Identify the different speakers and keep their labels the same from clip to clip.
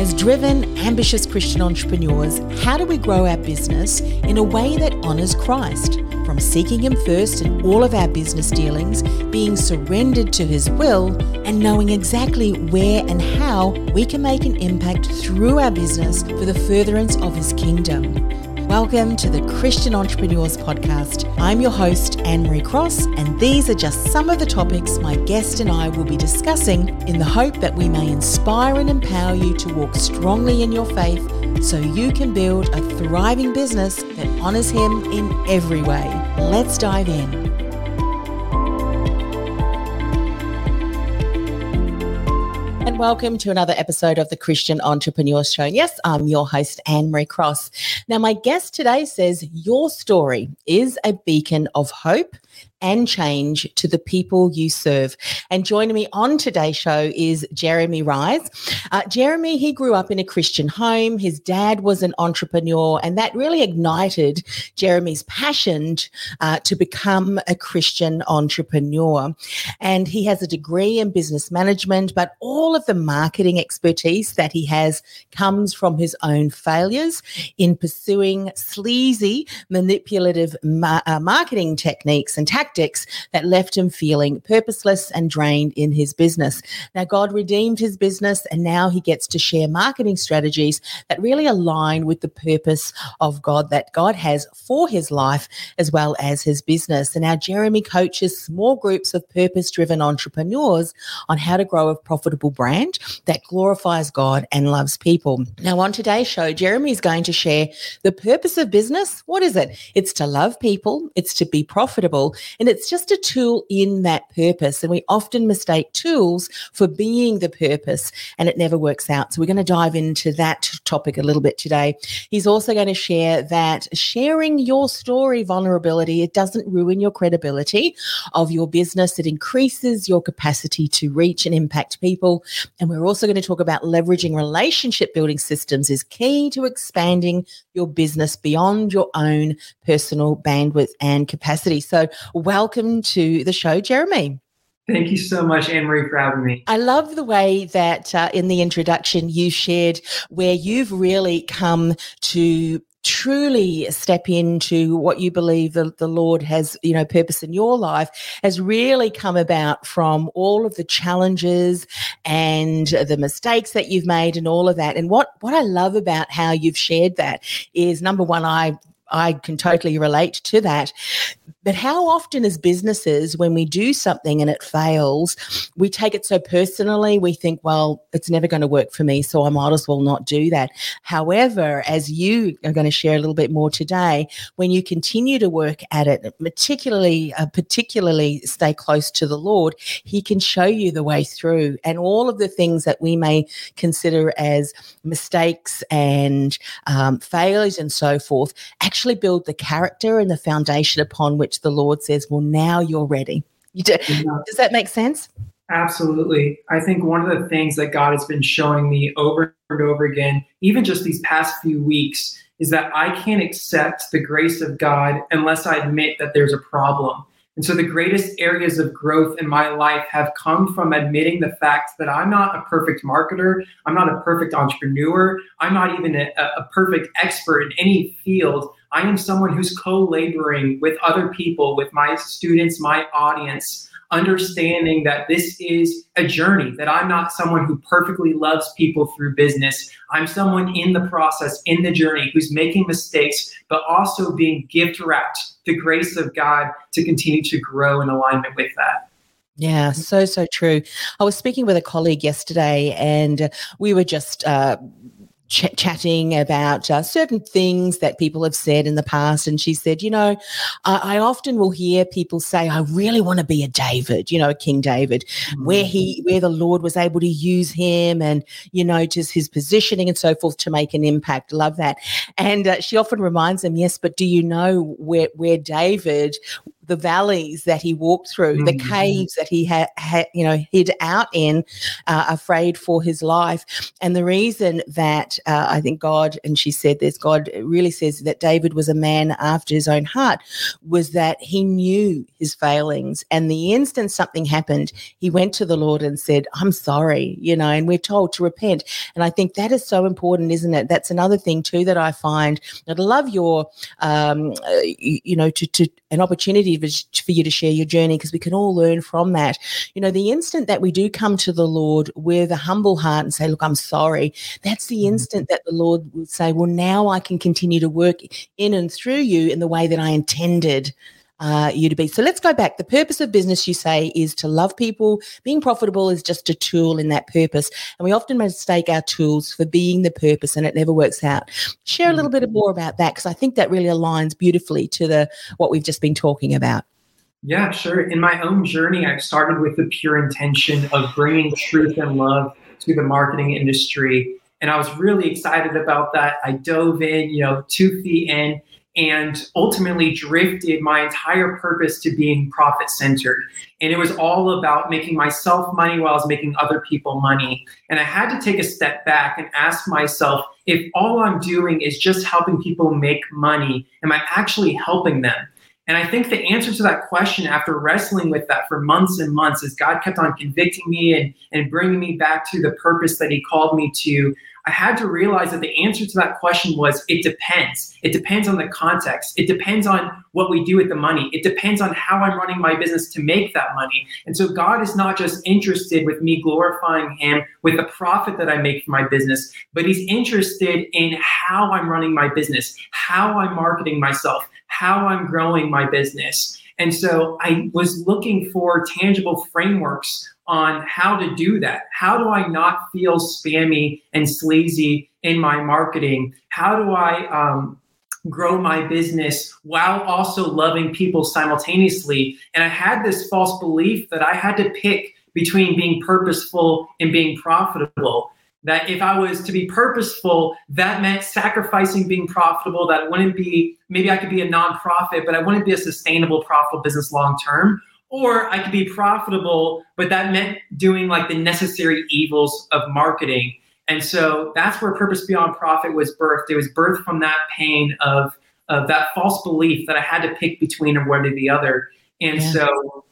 Speaker 1: As driven, ambitious Christian entrepreneurs, how do we grow our business in a way that honours Christ? From seeking Him first in all of our business dealings, being surrendered to His will, and knowing exactly where and how we can make an impact through our business for the furtherance of His kingdom. Welcome to the Christian Entrepreneurs Podcast. I'm your host, Annemarie Cross, and these are just some of the topics my guest and I will be discussing in the hope that we may inspire and empower you to walk strongly in your faith so you can build a thriving business that honors Him in every way. Let's dive in. And welcome to another episode of the Christian Entrepreneur Show. Yes, I'm your host, Annemarie Cross. Now, my guest today says your story is a beacon of hope and change to the people you serve. And joining me on today's show is Jeremy Reyes. Uh, Jeremy, he grew up in a Christian home. His dad was an entrepreneur, and that really ignited Jeremy's passion uh, to become a Christian entrepreneur. And he has a degree in business management, but all of the marketing expertise that he has comes from his own failures in pursuing sleazy, manipulative ma- uh, marketing techniques and tactics that left him feeling purposeless and drained in his business. Now, God redeemed his business, and now he gets to share marketing strategies that really align with the purpose of God that God has for his life as well as his business. And now, Jeremy coaches small groups of purpose driven entrepreneurs on how to grow a profitable brand that glorifies God and loves people. Now, on today's show, Jeremy is going to share the purpose of business. What is it? It's to love people, it's to be profitable, and it's just a tool in that purpose. And we often mistake tools for being the purpose, and it never works out. So we're going to dive into that topic a little bit today. He's also going to share that sharing your story vulnerability, it doesn't ruin your credibility of your business. It increases your capacity to reach and impact people. And we're also going to talk about leveraging relationship building systems is key to expanding your business beyond your own personal bandwidth and capacity. So welcome to the show, Jeremy.
Speaker 2: Thank you so much, Annemarie, for having me.
Speaker 1: I love the way that uh, in the introduction you shared where you've really come to truly step into what you believe the, the Lord has, you know, purpose in your life has really come about from all of the challenges and the mistakes that you've made and all of that. And what, what I love about how you've shared that is number one, I I can totally relate to that. But how often, as businesses, when we do something and it fails, we take it so personally, we think, well, it's never going to work for me, so I might as well not do that. However, as you are going to share a little bit more today, when you continue to work at it, particularly, uh, particularly stay close to the Lord, He can show you the way through. And all of the things that we may consider as mistakes and um, failures and so forth actually build the character and the foundation upon which which the Lord says, well, now you're ready. You do, yeah. Does that make sense?
Speaker 2: Absolutely. I think one of the things that God has been showing me over and over again, even just these past few weeks, is that I can't accept the grace of God unless I admit that there's a problem. And so the greatest areas of growth in my life have come from admitting the fact that I'm not a perfect marketer. I'm not a perfect entrepreneur. I'm not even a, a perfect expert in any field. I am someone who's co laboring with other people, with my students, my audience, understanding that this is a journey, that I'm not someone who perfectly loves people through business. I'm someone in the process, in the journey, who's making mistakes, but also being gift wrapped the grace of God to continue to grow in alignment with that.
Speaker 1: Yeah, so, so true. I was speaking with a colleague yesterday and we were just, uh, ch- chatting about uh, certain things that people have said in the past. And she said, You know, I, I often will hear people say, I really want to be a David, you know, a King David, mm-hmm. where he, where the Lord was able to use him and, you know, just his positioning and so forth to make an impact. Love that. And uh, she often reminds them, Yes, but do you know where, where David the valleys that he walked through, mm-hmm. the caves that he had, had, you know, hid out in, uh, afraid for his life. And the reason that uh, I think God, and she said this, God really says that David was a man after his own heart, was that he knew his failings. And the instant something happened, he went to the Lord and said, I'm sorry, you know, and we're told to repent. And I think that is so important, isn't it? That's another thing too that I find. I'd love your, um, uh, you, you know, to, to an opportunity for you to share your journey because we can all learn from that. You know, the instant that we do come to the Lord with a humble heart and say, Look, I'm sorry, that's the mm-hmm. instant that the Lord would say, Well, now I can continue to work in and through you in the way that I intended. Uh, you to be. So let's go back. The purpose of business, you say, is to love people. Being profitable is just a tool in that purpose. And we often mistake our tools for being the purpose and it never works out. Share a little bit more about that because I think that really aligns beautifully to the what we've just been talking about.
Speaker 2: Yeah, sure. In my own journey, I've started with the pure intention of bringing truth and love to the marketing industry. And I was really excited about that. I dove in, you know, two feet in, and ultimately drifted my entire purpose to being profit centered. And it was all about making myself money while I was making other people money. And I had to take a step back and ask myself if all I'm doing is just helping people make money, am I actually helping them? And I think the answer to that question after wrestling with that for months and months as God kept on convicting me and, and bringing me back to the purpose that He called me to, I had to realize that the answer to that question was it depends. It depends on the context. It depends on what we do with the money. It depends on how I'm running my business to make that money. And so God is not just interested with me glorifying Him with the profit that I make from my business, but He's interested in how I'm running my business, how I'm marketing myself, how I'm growing my business. And so I was looking for tangible frameworks on how to do that. How do I not feel spammy and sleazy in my marketing? How do I um, grow my business while also loving people simultaneously? And I had this false belief that I had to pick between being purposeful and being profitable that if I was to be purposeful, that meant sacrificing being profitable. That wouldn't be, maybe I could be a nonprofit, but I wouldn't be a sustainable, profitable business long term. Or I could be profitable, but that meant doing like the necessary evils of marketing. And so that's where Purpose Beyond Profit was birthed. It was birthed from that pain of, of that false belief that I had to pick between one or the other. And yeah. so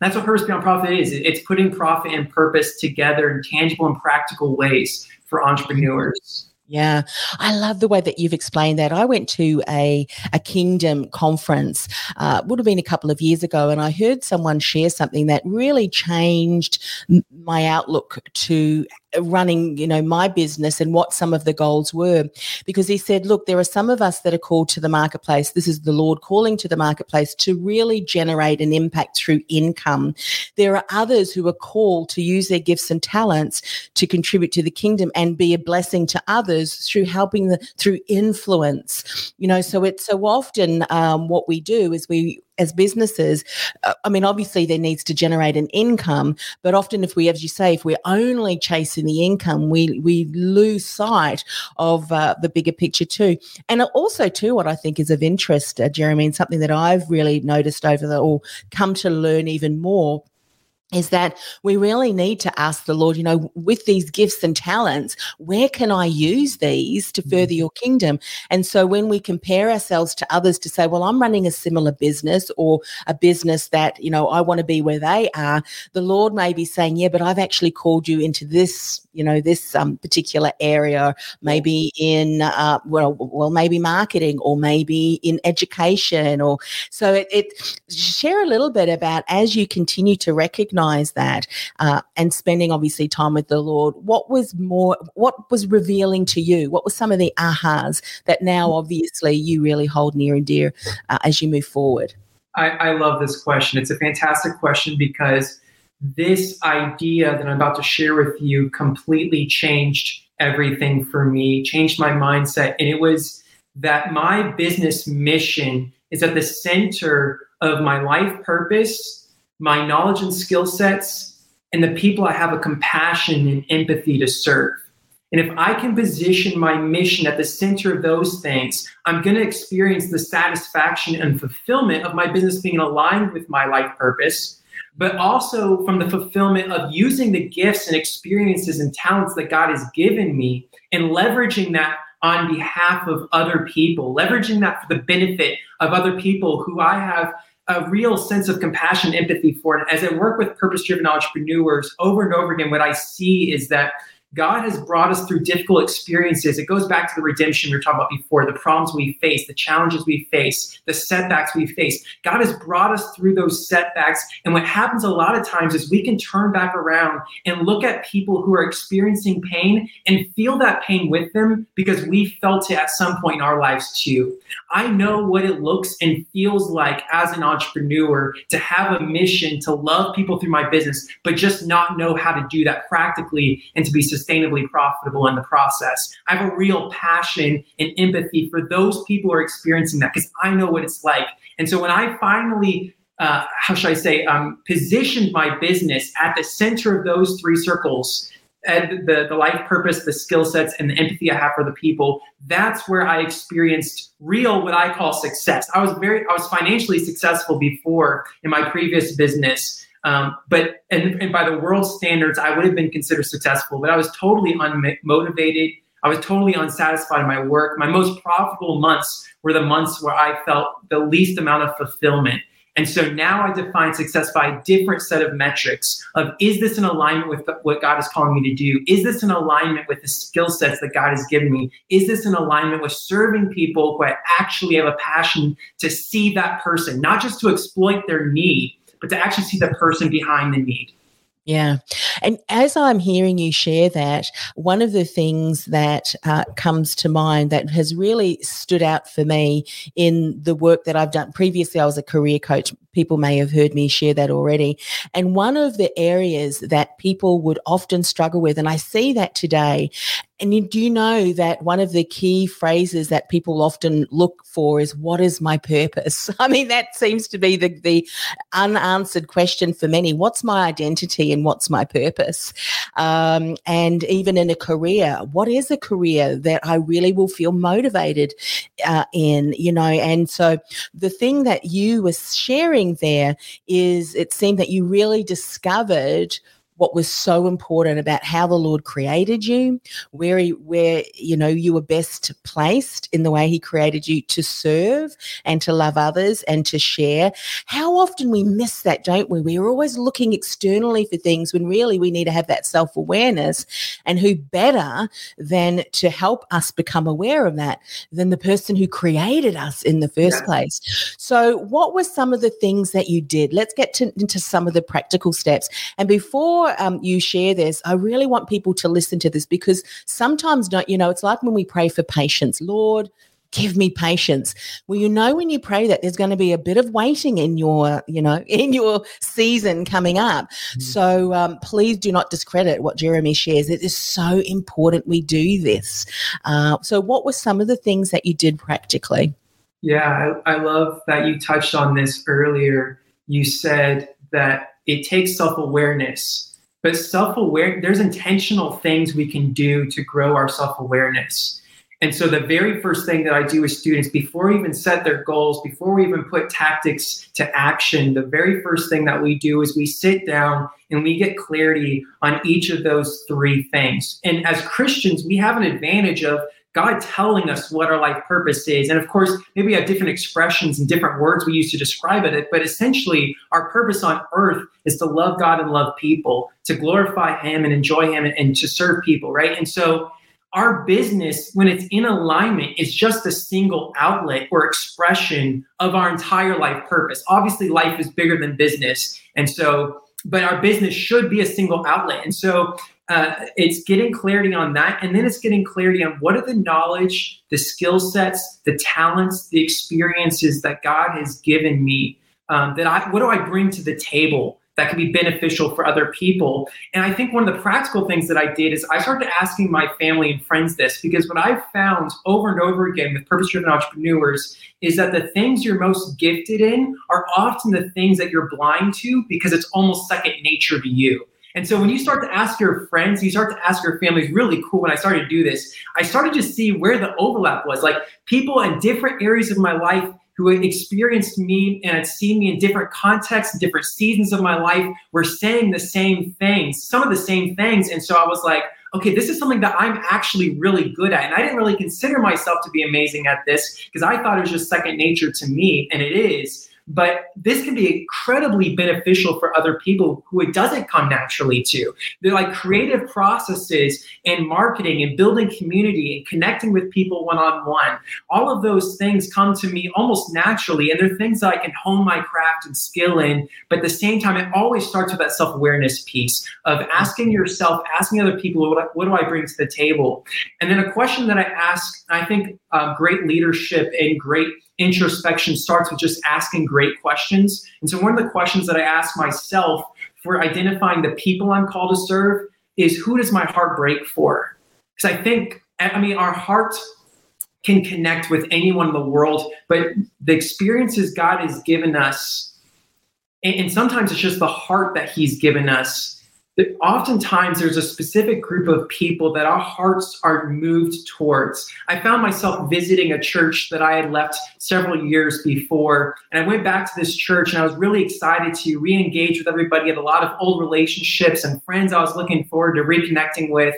Speaker 2: that's what Purpose Beyond Profit is. It's putting profit and purpose together in tangible and practical ways for entrepreneurs.
Speaker 1: Yeah, I love the way that you've explained that. I went to a, a kingdom conference, uh, would have been a couple of years ago, and I heard someone share something that really changed my outlook to running you know my business and what some of the goals were. Because he said look there are some of us that are called to the marketplace. This is the lord calling to the marketplace to really generate an impact through income. There are others who are called to use their gifts and talents to contribute to the kingdom and be a blessing to others through helping the through influence. You know so it's so often um, what we do is we as businesses, uh, I mean, obviously there needs to generate an income, but often if we, as you say, if we're only chasing the income, we we lose sight of uh, the bigger picture too. And also too, what I think is of interest, uh, Jeremy, and something that I've really noticed over the or come to learn even more is that we really need to ask the Lord, you know, with these gifts and talents, where can I use these to further mm. your kingdom? And so when we compare ourselves to others to say, well, I'm running a similar business or a business that, you know, I want to be where they are, the Lord may be saying, yeah, but I've actually called you into this you know this um, particular area maybe in uh, well well maybe marketing or maybe in education or so it, it share a little bit about as you continue to recognize that uh, and spending obviously time with the lord what was more what was revealing to you what were some of the ahas that now obviously you really hold near and dear uh, as you move forward
Speaker 2: I, I love this question it's a fantastic question because this idea that I'm about to share with you completely changed everything for me, changed my mindset. And it was that my business mission is at the center of my life purpose, my knowledge and skill sets, and the people I have a compassion and empathy to serve. And if I can position my mission at the center of those things, I'm going to experience the satisfaction and fulfillment of my business being aligned with my life purpose, but also from the fulfillment of using the gifts and experiences and talents that God has given me and leveraging that on behalf of other people, leveraging that for the benefit of other people who I have a real sense of compassion, empathy for. it. as I work with purpose driven entrepreneurs over and over again, what I see is that God has brought us through difficult experiences. It goes back to the redemption we were talking about before, the problems we face, the challenges we face, the setbacks we face. God has brought us through those setbacks. And what happens a lot of times is we can turn back around and look at people who are experiencing pain and feel that pain with them because we felt it at some point in our lives too. I know what it looks and feels like as an entrepreneur to have a mission to love people through my business, but just not know how to do that practically and to be successful sustainably profitable in the process. I have a real passion and empathy for those people who are experiencing that because I know what it's like. And so when I finally uh, how should I say, um, positioned my business at the center of those three circles, and the, the life purpose, the skill sets, and the empathy I have for the people, that's where I experienced real, what I call success. I was very, I was financially successful before in my previous business. Um, but and, and by the world standards, I would have been considered successful, but I was totally unmotivated. I was totally unsatisfied in my work. My most profitable months were the months where I felt the least amount of fulfillment. And so now I define success by a different set of metrics of is this in alignment with what God is calling me to do? Is this in alignment with the skill sets that God has given me? Is this in alignment with serving people who I actually have a passion to see that person, not just to exploit their need, but to actually see the person behind the need.
Speaker 1: Yeah. And as I'm hearing you share that, one of the things that uh, comes to mind that has really stood out for me in the work that I've done previously, I was a career coach. People may have heard me share that already. And one of the areas that people would often struggle with, and I see that today, and you do know that one of the key phrases that people often look for is what is my purpose? I mean, that seems to be the, the unanswered question for many. What's my identity and what's my purpose? Um, and even in a career, what is a career that I really will feel motivated uh, in, you know? And so the thing that you were sharing there is it seemed that you really discovered what was so important about how the Lord created you, where he, where you know you were best placed in the way He created you to serve and to love others and to share. How often we miss that, don't we? We're always looking externally for things when really we need to have that self awareness. And who better than to help us become aware of that than the person who created us in the first yeah. place? So, what were some of the things that you did? Let's get to, into some of the practical steps. And before before um, you share this, I really want people to listen to this because sometimes, don't you know, it's like when we pray for patience, Lord, give me patience. Well you know when you pray that there's going to be a bit of waiting in your you know in your season coming up. Mm-hmm. so um, please do not discredit what jeremy shares. It is so important we do this. Uh, so what were some of the things that you did practically?
Speaker 2: Yeah I, I love that you touched on this earlier. You said that it takes self-awareness but self-aware there's intentional things we can do to grow our self-awareness. And so the very first thing that i do with students before we even set their goals before we even put tactics to action the very first thing that we do is we sit down and we get clarity on each of those three things. And as christians we have an advantage of God telling us what our life purpose is. And of course, maybe we have different expressions and different words we use to describe it, but essentially, our purpose on earth is to love God and love people, to glorify Him and enjoy Him and, and to serve people, right? And so, our business, when it's in alignment, is just a single outlet or expression of our entire life purpose. Obviously, life is bigger than business. And so, but our business should be a single outlet. And so uh, it's getting clarity on that. And then it's getting clarity on what are the knowledge, the skill sets, the talents, the experiences that God has given me. Um, that I, what do I bring to the table that can be beneficial for other people. And I think one of the practical things that I did is I started asking my family and friends this because what I've found over and over again with purpose driven entrepreneurs is that the things you're most gifted in are often the things that you're blind to because it's almost second nature to you. And so when you start to ask your friends, you start to ask your families, really cool. When I started to do this, I started to see where the overlap was. Like people in different areas of my life who had experienced me and had seen me in different contexts, different seasons of my life, were saying the same things, some of the same things. And so I was like, okay, this is something that I'm actually really good at. And I didn't really consider myself to be amazing at this because I thought it was just second nature to me, and it is but this can be incredibly beneficial for other people who it doesn't come naturally to. They're like creative processes and marketing and building community and connecting with people one on one. All of those things come to me almost naturally, and they're things that I can hone my craft and skill in. But at the same time, it always starts with that self awareness piece of asking yourself, asking other people, what, what do I bring to the table? And then a question that I ask, I think uh, great leadership and great introspection starts with just asking great questions. And so, one of the questions that I ask myself for identifying the people I'm called to serve is who does my heart break for? Because I think, I mean, our heart can connect with anyone in the world, but the experiences God has given us, and sometimes it's just the heart that He's given us that oftentimes there's a specific group of people that our hearts are moved towards. I found myself visiting a church that I had left several years before, and I went back to this church and I was really excited to re engage with everybody. I had a lot of old relationships and friends I was looking forward to reconnecting with.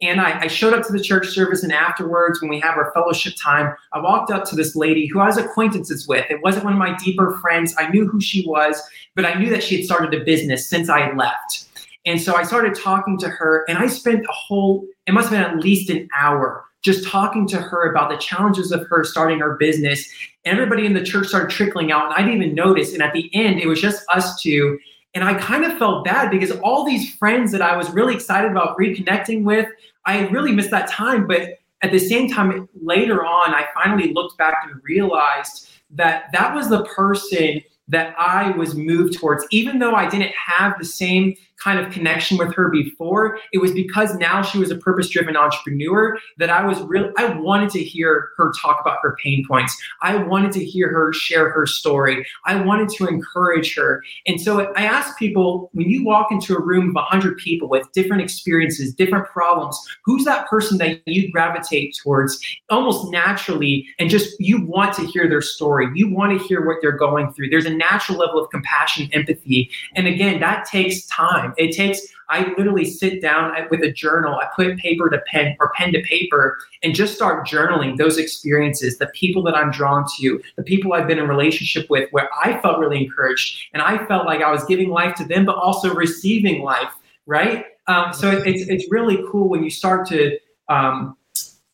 Speaker 2: And I, I showed up to the church service, and afterwards, when we have our fellowship time, I walked up to this lady who I was acquaintances with. It wasn't one of my deeper friends, I knew who she was, but I knew that she had started a business since I had left. And so I started talking to her, and I spent a whole, it must have been at least an hour just talking to her about the challenges of her starting her business. Everybody in the church started trickling out, and I didn't even notice. And at the end, it was just us two. And I kind of felt bad because all these friends that I was really excited about reconnecting with, I really missed that time. But at the same time, later on, I finally looked back and realized that that was the person that I was moved towards, even though I didn't have the same kind of connection with her before. It was because now she was a purpose driven entrepreneur that I was real. I wanted to hear her talk about her pain points. I wanted to hear her share her story. I wanted to encourage her. And so I ask people when you walk into a room of 100 people with different experiences, different problems, who's that person that you gravitate towards almost naturally and just you want to hear their story? You want to hear what they're going through. There's a natural level of compassion, empathy. And again, that takes time. It takes, I literally sit down with a journal, I put paper to pen or pen to paper and just start journaling those experiences, the people that I'm drawn to, the people I've been in relationship with where I felt really encouraged and I felt like I was giving life to them, but also receiving life, right? Um, so it, it's, it's really cool when you start to um,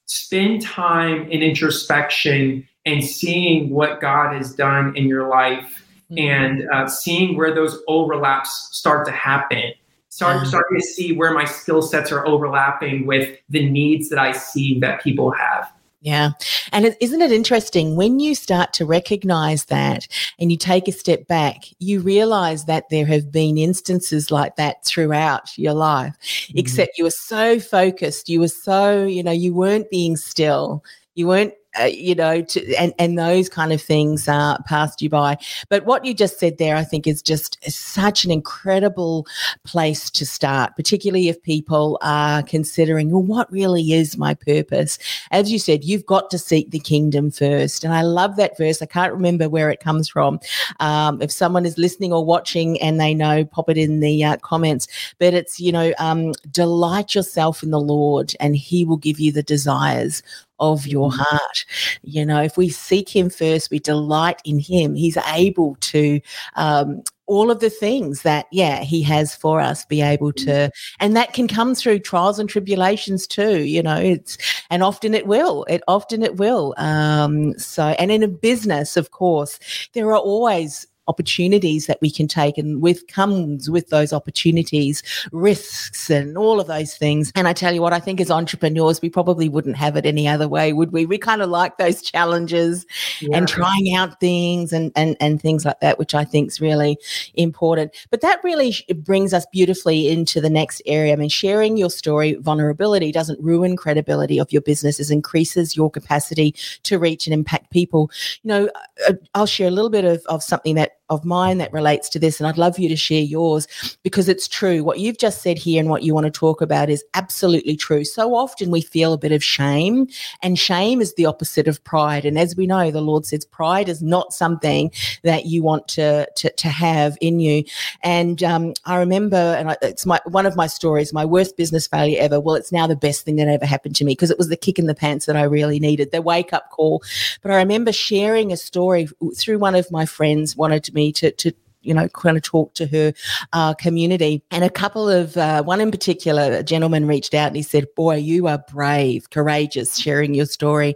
Speaker 2: spend time in introspection and seeing what God has done in your life. And uh, seeing where those overlaps start to happen. Start, mm-hmm. starting to see where my skill sets are overlapping with the needs that I see that people have.
Speaker 1: Yeah. And isn't it interesting when you start to recognize that and you take a step back, you realize that there have been instances like that throughout your life, mm-hmm. except you were so focused, you were so, you know, you weren't being still, you weren't uh, you know, to, and and those kind of things uh, passed you by. But what you just said there, I think, is just such an incredible place to start, particularly if people are considering, well, what really is my purpose? As you said, you've got to seek the kingdom first, and I love that verse. I can't remember where it comes from. Um, if someone is listening or watching and they know, pop it in the uh, comments. But it's you know, um, delight yourself in the Lord, and He will give you the desires of your mm-hmm. heart. You know, if we seek Him first, we delight in Him, He's able to. Um, all of the things that yeah he has for us be able to mm-hmm. and that can come through trials and tribulations too you know it's and often it will it often it will um so and in a business of course there are always opportunities that we can take and with comes with those opportunities risks and all of those things. And i tell you what i think as entrepreneurs we probably wouldn't have it any other way would we? We kind of like those challenges yeah. and trying out things and and and things like that which i think is really important. But that really brings us beautifully into the next area. I mean sharing your story vulnerability doesn't ruin credibility of your business. It increases your capacity to reach and impact people. You know uh, i'll share a little bit of, of something that of mine that relates to this, and I'd love you to share yours because it's true. What you've just said here and what you want to talk about is absolutely true. So often we feel a bit of shame, and shame is the opposite of pride. And as we know, the Lord says pride is not something that you want to to, to have in you. And um, I remember, and I, it's my one of my stories, my worst business failure ever. Well, it's now the best thing that ever happened to me because it was the kick in the pants that I really needed, the wake up call. But I remember sharing a story through one of my friends wanted to me to to you know, kind of talk to her uh, community. And a couple of, uh, one in particular, a gentleman reached out and he said, Boy, you are brave, courageous, sharing your story.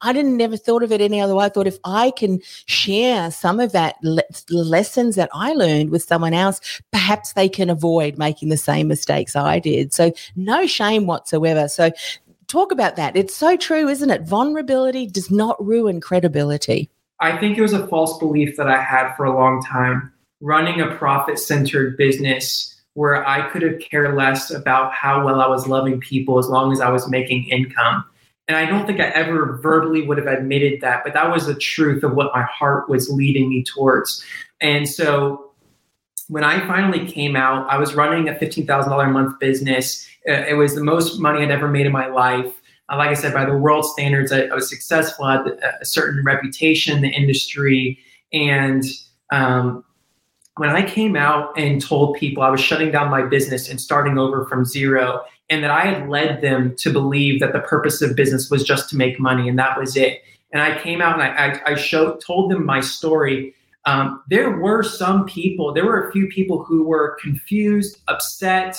Speaker 1: I didn't never thought of it any other way. I thought if I can share some of that le- lessons that I learned with someone else, perhaps they can avoid making the same mistakes I did. So, no shame whatsoever. So, talk about that. It's so true, isn't it? Vulnerability does not ruin credibility.
Speaker 2: I think it was a false belief that I had for a long time. Running a profit centered business where I could have cared less about how well I was loving people as long as I was making income. And I don't think I ever verbally would have admitted that, but that was the truth of what my heart was leading me towards. And so when I finally came out, I was running a $15,000 a month business. Uh, it was the most money I'd ever made in my life. Uh, like I said, by the world standards, I, I was successful, I had a certain reputation in the industry. And um, when I came out and told people I was shutting down my business and starting over from zero, and that I had led them to believe that the purpose of business was just to make money, and that was it. And I came out and I, I, I showed, told them my story. Um, there were some people, there were a few people who were confused, upset,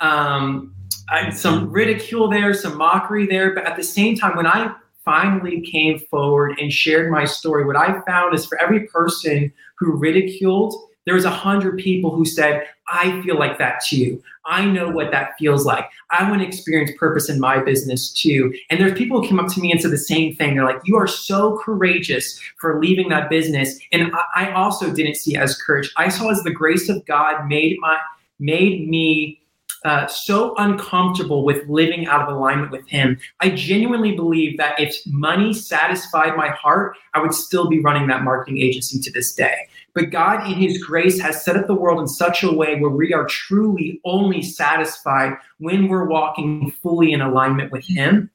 Speaker 2: um, I, some ridicule there, some mockery there. But at the same time, when I finally came forward and shared my story, what I found is for every person who ridiculed, there was a hundred people who said, I feel like that too. I know what that feels like. I want to experience purpose in my business too. And there's people who came up to me and said the same thing. They're like, you are so courageous for leaving that business. And I also didn't see as courage. I saw as the grace of God made my made me uh, so uncomfortable with living out of alignment with Him. I genuinely believe that if money satisfied my heart, I would still be running that marketing agency to this day. But God, in His grace, has set up the world in such a way where we are truly only satisfied when we're walking fully in alignment with Him.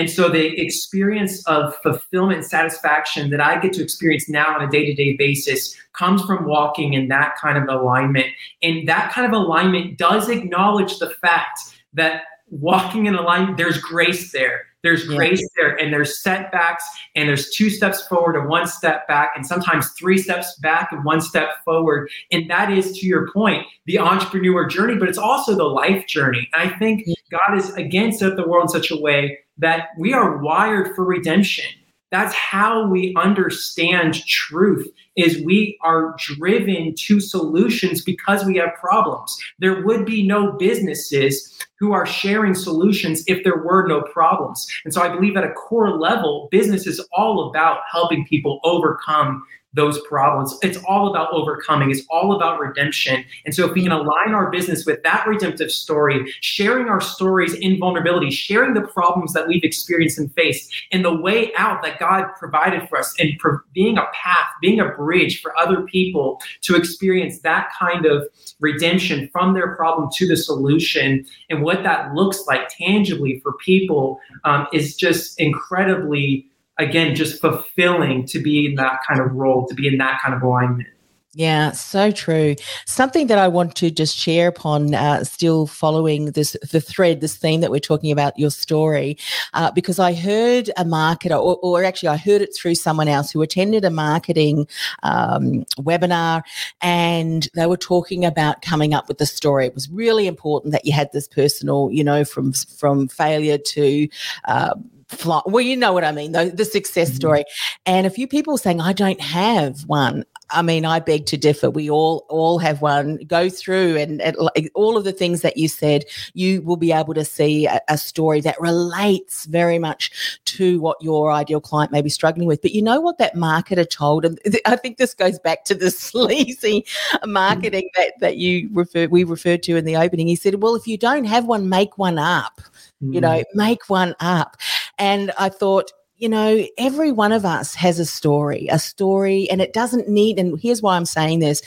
Speaker 2: And so the experience of fulfillment and satisfaction that I get to experience now on a day to day basis comes from walking in that kind of alignment. And that kind of alignment does acknowledge the fact that walking in alignment, there's grace there. There's grace there, and there's setbacks, and there's two steps forward and one step back, and sometimes three steps back and one step forward. And that is, to your point, the entrepreneur journey, but it's also the life journey. And I think God is again set the world in such a way that we are wired for redemption. That's how we understand truth is we are driven to solutions because we have problems. There would be no businesses who are sharing solutions if there were no problems. And so I believe at a core level, business is all about helping people overcome those problems. It's all about overcoming, it's all about redemption. And so, if we can align our business with that redemptive story, sharing our stories in vulnerability, sharing the problems that we've experienced and faced, and the way out that God provided for us, and being a path, being a bridge for other people to experience that kind of redemption from their problem to the solution, and what that looks like tangibly for people um, is just incredibly again, just fulfilling to be in that kind of role, to be in that kind of alignment.
Speaker 1: Yeah, so true. Something that I want to just share upon, uh, still following this the thread, this theme that we're talking about, your story, uh, because I heard a marketer, or, or, actually I heard it through someone else who attended a marketing um, webinar, and they were talking about coming up with the story. It was really important that you had this personal, you know, from from failure to uh, fly. Well, you know what I mean, the, the success mm-hmm. story. And a few people saying, I don't have one. I mean, I beg to differ. We all all have one. Go through and, and all of the things that you said. You will be able to see a, a, story that relates very much to what your ideal client may be struggling with. But you know what that marketer told, and I think this goes back to the sleazy marketing mm. that that you refer we referred to in the opening. He said, "Well, if you don't have one, make one up." Mm. You know, mm. make one up. And I thought, you know, every one of us has a story, a story, and it doesn't need, and here's why I'm saying this.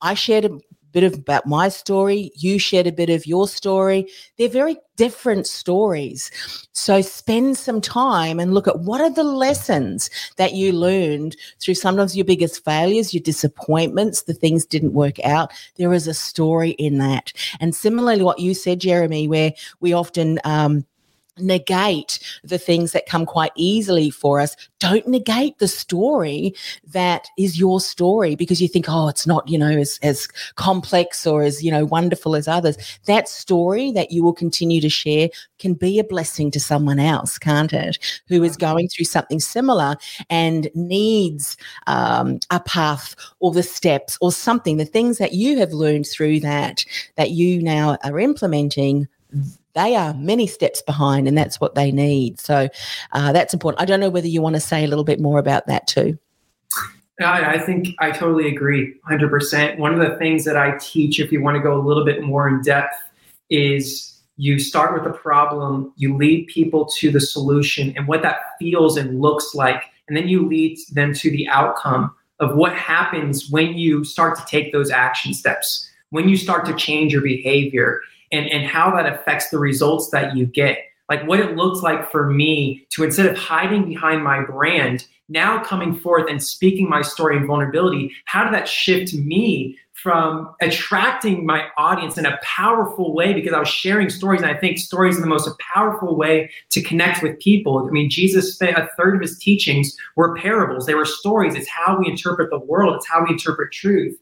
Speaker 1: I shared a bit of about my story, you shared a bit of your story. They're very different stories. So spend some time and look at what are the lessons that you learned through sometimes your biggest failures, your disappointments, the things didn't work out. There is a story in that. And similarly, what you said, Jeremy, where we often, um, negate the things that come quite easily for us. Don't negate the story that is your story because you think, oh, it's not, you know, as, as complex or as, you know, wonderful as others. That story that you will continue to share can be a blessing to someone else, can't it? Who is going through something similar and needs um, a path or the steps or something, the things that you have learned through that, that you now are implementing they are many steps behind and that's what they need. So uh, that's important. I don't know whether you want to say a little bit more about that too.
Speaker 2: I think I totally agree 100%. One of the things that I teach, if you want to go a little bit more in depth, is you start with the problem, you lead people to the solution and what that feels and looks like, and then you lead them to the outcome of what happens when you start to take those action steps, when you start to change your behavior and, and how that affects the results that you get. Like what it looks like for me to instead of hiding behind my brand, now coming forth and speaking my story and vulnerability, how did that shift me from attracting my audience in a powerful way because I was sharing stories. And I think stories are the most powerful way to connect with people. I mean, Jesus spent a third of his teachings were parables, they were stories. It's how we interpret the world, it's how we interpret truth.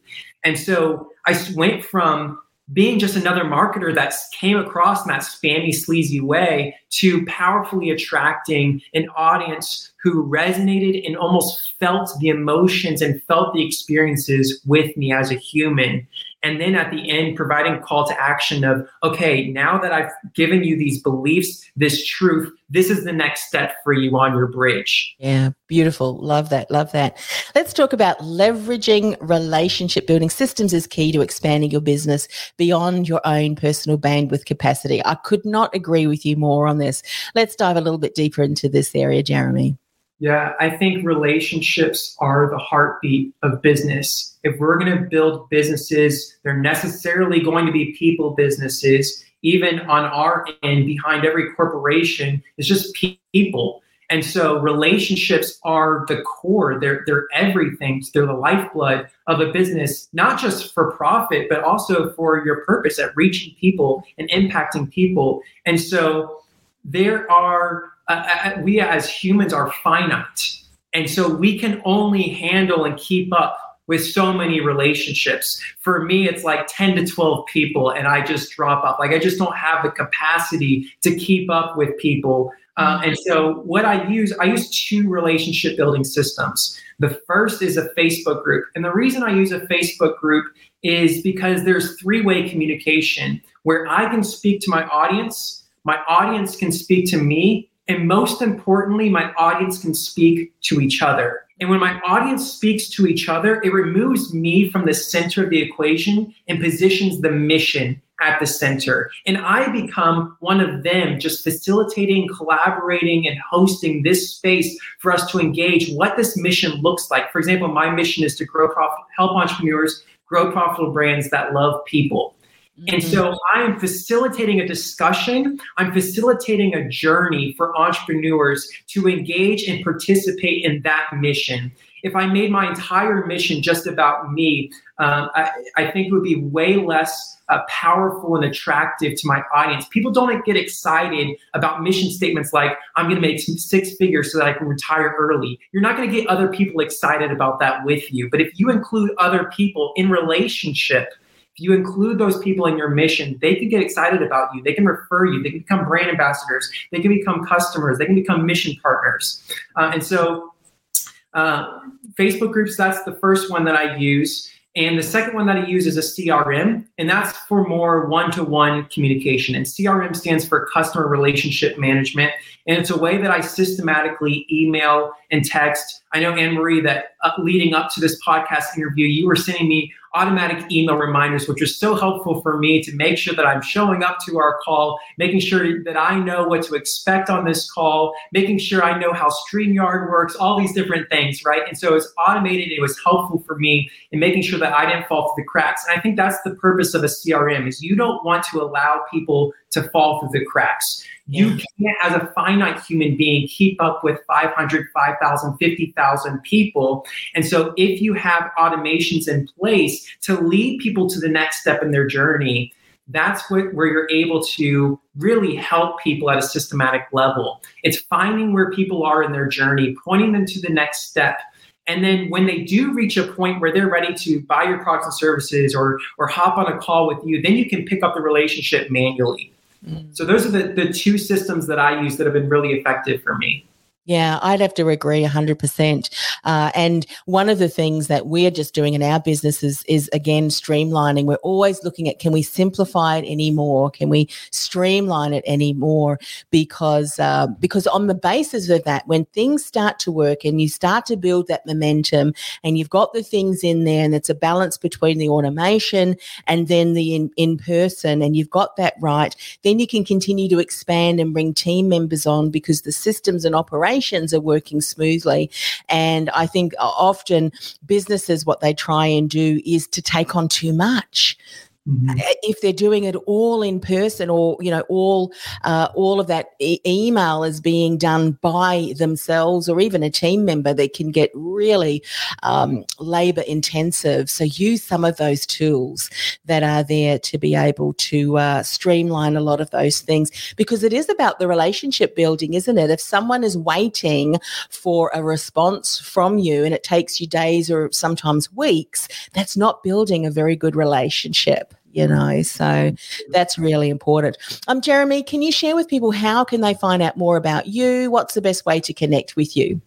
Speaker 2: And so I went from being just another marketer that came across in that spammy, sleazy way to powerfully attracting an audience who resonated and almost felt the emotions and felt the experiences with me as a human. And then at the end, providing call to action of, okay, now that I've given you these beliefs, this truth, this is the next step for you on your bridge.
Speaker 1: Yeah, beautiful. Love that. Love that. Let's talk about leveraging relationship building systems is key to expanding your business beyond your own personal bandwidth capacity. I could not agree with you more on this. Let's dive a little bit deeper into this area, Jeremy.
Speaker 2: Yeah, I think relationships are the heartbeat of business. If we're going to build businesses, they're necessarily going to be people businesses. Even on our end, behind every corporation, is just people. And so relationships are the core. They're they're everything. They're the lifeblood of a business, not just for profit, but also for your purpose at reaching people and impacting people. And so there are uh, uh, we as humans are finite. And so we can only handle and keep up with so many relationships. For me, it's like 10 to 12 people, and I just drop off. Like, I just don't have the capacity to keep up with people. Uh, and so, what I use, I use two relationship building systems. The first is a Facebook group. And the reason I use a Facebook group is because there's three way communication where I can speak to my audience, my audience can speak to me, and most importantly, my audience can speak to each other. And when my audience speaks to each other, it removes me from the center of the equation and positions the mission at the center. And I become one of them, just facilitating, collaborating, and hosting this space for us to engage what this mission looks like. For example, my mission is to grow profit, help entrepreneurs grow profitable brands that love people. And mm-hmm. so I'm facilitating a discussion, I'm facilitating a journey for entrepreneurs to engage and participate in that mission. If I made my entire mission just about me, um, I, I, think it would be way less uh, powerful and attractive to my audience. People don't get excited about mission statements like, I'm going to make six figures so that I can retire early. You're not going to get other people excited about that with you. But if you include other people in relationship, if you include those people in your mission, they can get excited about you. They can refer you. They can become brand ambassadors. They can become customers. They can become mission partners. Uh, and so Uh, Facebook groups, that's the first one that I use. And the second one that I use is a CRM, and that's for more one to one communication. And CRM stands for customer relationship management. And it's a way that I systematically email and text. I know, Annemarie, that uh, leading up to this podcast interview, you were sending me automatic email reminders, which was so helpful for me to make sure that I'm showing up to our call, making sure that I know what to expect on this call, making sure I know how StreamYard works, all these different things, right? And so it's automated. It was helpful for me in making sure that I didn't fall through the cracks. And I think that's the purpose of a CRM is you don't want to allow people to fall through the cracks. You can't, as a finite human being, keep up with 500, 5,000, 50,000 people. And so, if you have automations in place to lead people to the next step in their journey, that's what, where you're able to really help people at a systematic level. It's finding where people are in their journey, pointing them to the next step. And then when they do reach a point where they're ready to buy your products and services or, or hop on a call with you, then you can pick up the relationship manually. So those are the, the two systems that I use that have been really effective for me.
Speaker 1: Yeah, I'd have to agree 100%. Uh, and one of the things that we're just doing in our business is, is, again, streamlining. We're always looking at can we simplify it anymore? Can we streamline it anymore? Because, uh, because on the basis of that, when things start to work and you start to build that momentum and you've got the things in there and it's a balance between the automation and then the in, in person and you've got that right, then you can continue to expand and bring team members on because the systems and operations are working smoothly. And I think uh, often businesses, what they try and do is to take on too much. Mm-hmm. If they're doing it all in person, or you know, all uh, all of that e- email is being done by themselves, or even a team member, that can get really um, labor intensive. So use some of those tools that are there to be able to uh, streamline a lot of those things, because it is about the relationship building, isn't it? If someone is waiting for a response from you, and it takes you days or sometimes weeks, that's not building a very good relationship you know so that's really important. Um jeremy can you share with people how can they find out more about you? What's the best way to connect with you?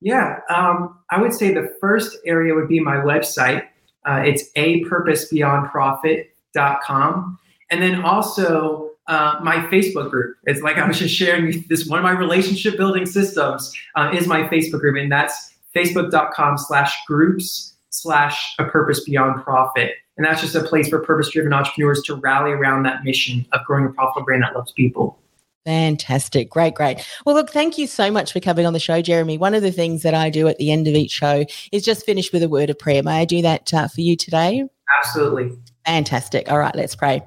Speaker 2: Yeah um, i would say the first area would be my website. Uh, it's a purposebeyondprofit.com and then also uh, my Facebook group. It's like I was just sharing this one of my relationship building systems uh, is my Facebook group, and that's facebook.com slash groups slash a purpose beyond profit. And that's just a place for purpose driven entrepreneurs to rally around that mission of growing a profitable brand that loves people.
Speaker 1: Fantastic. Great, great. Well, look, thank you so much for coming on the show, Jeremy. One of the things that I do at the end of each show is just finish with a word of prayer. May I do that uh, for you today?
Speaker 2: Absolutely.
Speaker 1: Fantastic. All right, let's pray.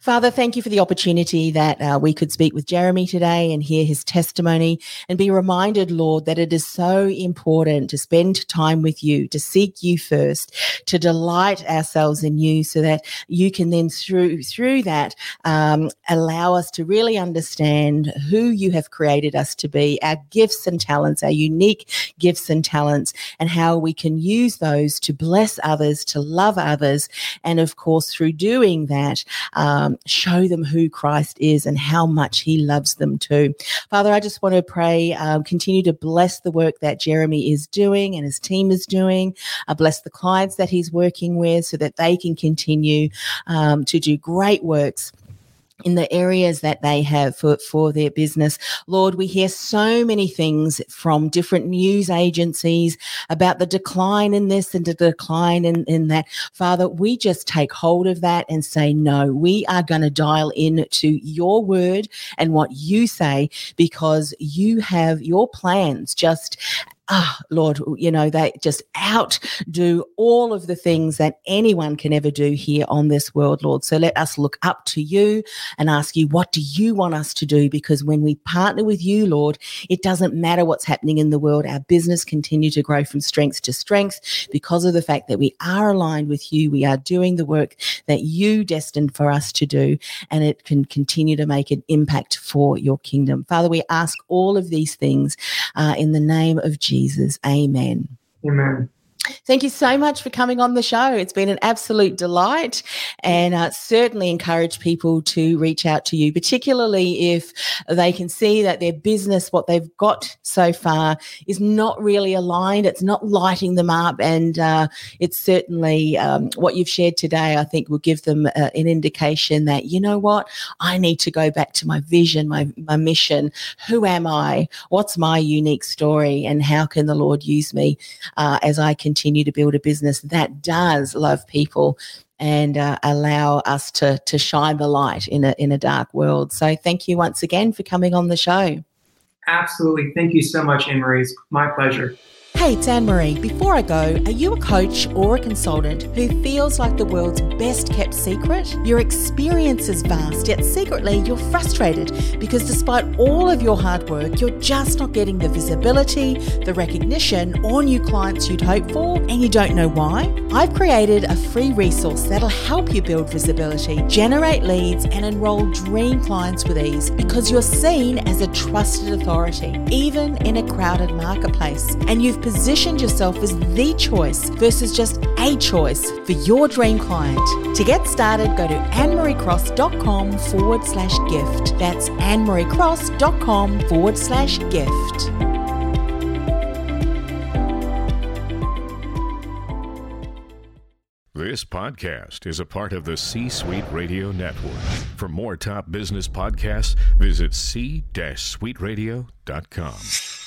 Speaker 1: Father, thank you for the opportunity that uh, we could speak with Jeremy today and hear his testimony and be reminded, Lord, that it is so important to spend time with you, to seek you first, to delight ourselves in you so that you can then through through that um, allow us to really understand who you have created us to be, our gifts and talents, our unique gifts and talents, and how we can use those to bless others, to love others, and of course through doing that, um, show them who Christ is and how much He loves them too. Father, I just want to pray, um, continue to bless the work that Jeremy is doing and his team is doing. Uh, bless the clients that he's working with so that they can continue um, to do great works in the areas that they have for, for their business. Lord, we hear so many things from different news agencies about the decline in this and the decline in, in that. Father, we just take hold of that and say, no, we are going to dial in to your word and what you say because you have your plans just ah, Lord, you know, they just outdo all of the things that anyone can ever do here on this world, Lord. So let us look up to you and ask you, what do you want us to do? Because when we partner with you, Lord, it doesn't matter what's happening in the world. Our business continue to grow from strength to strength because of the fact that we are aligned with you. We are doing the work that you destined for us to do, and it can continue to make an impact for your kingdom. Father, we ask all of these things uh, in the name of Jesus. Jesus. Amen.
Speaker 2: Amen.
Speaker 1: Thank you so much for coming on the show. It's been an absolute delight and uh, certainly encourage people to reach out to you, particularly if they can see that their business, what they've got so far, is not really aligned. It's not lighting them up. And uh, it's certainly um, what you've shared today, I think, will give them uh, an indication that, you know what, I need to go back to my vision, my, my mission. Who am I? What's my unique story? And how can the Lord use me uh, as I can continue to build a business that does love people and uh, allow us to to shine the light in a in a dark world. So thank you once again for coming on the show.
Speaker 2: Absolutely. Thank you so much, Annemarie. It's my pleasure.
Speaker 1: Hey, it's Annemarie. Before I go, are you a coach or a consultant who feels like the world's best kept secret? Your experience is vast, yet secretly you're frustrated because despite all of your hard work, you're just not getting the visibility, the recognition, or new clients you'd hope for, and you don't know why? I've created a free resource that'll help you build visibility, generate leads, and enroll dream clients with ease because you're seen as a trusted authority, even in a crowded marketplace. And you've positioned yourself as the choice versus just a choice for your dream client. To get started, go to annemariecross.com forward slash gift. That's annemariecross.com forward slash gift.
Speaker 3: This podcast is a part of the C Suite Radio Network. For more top business podcasts, visit c-suiteradio.com.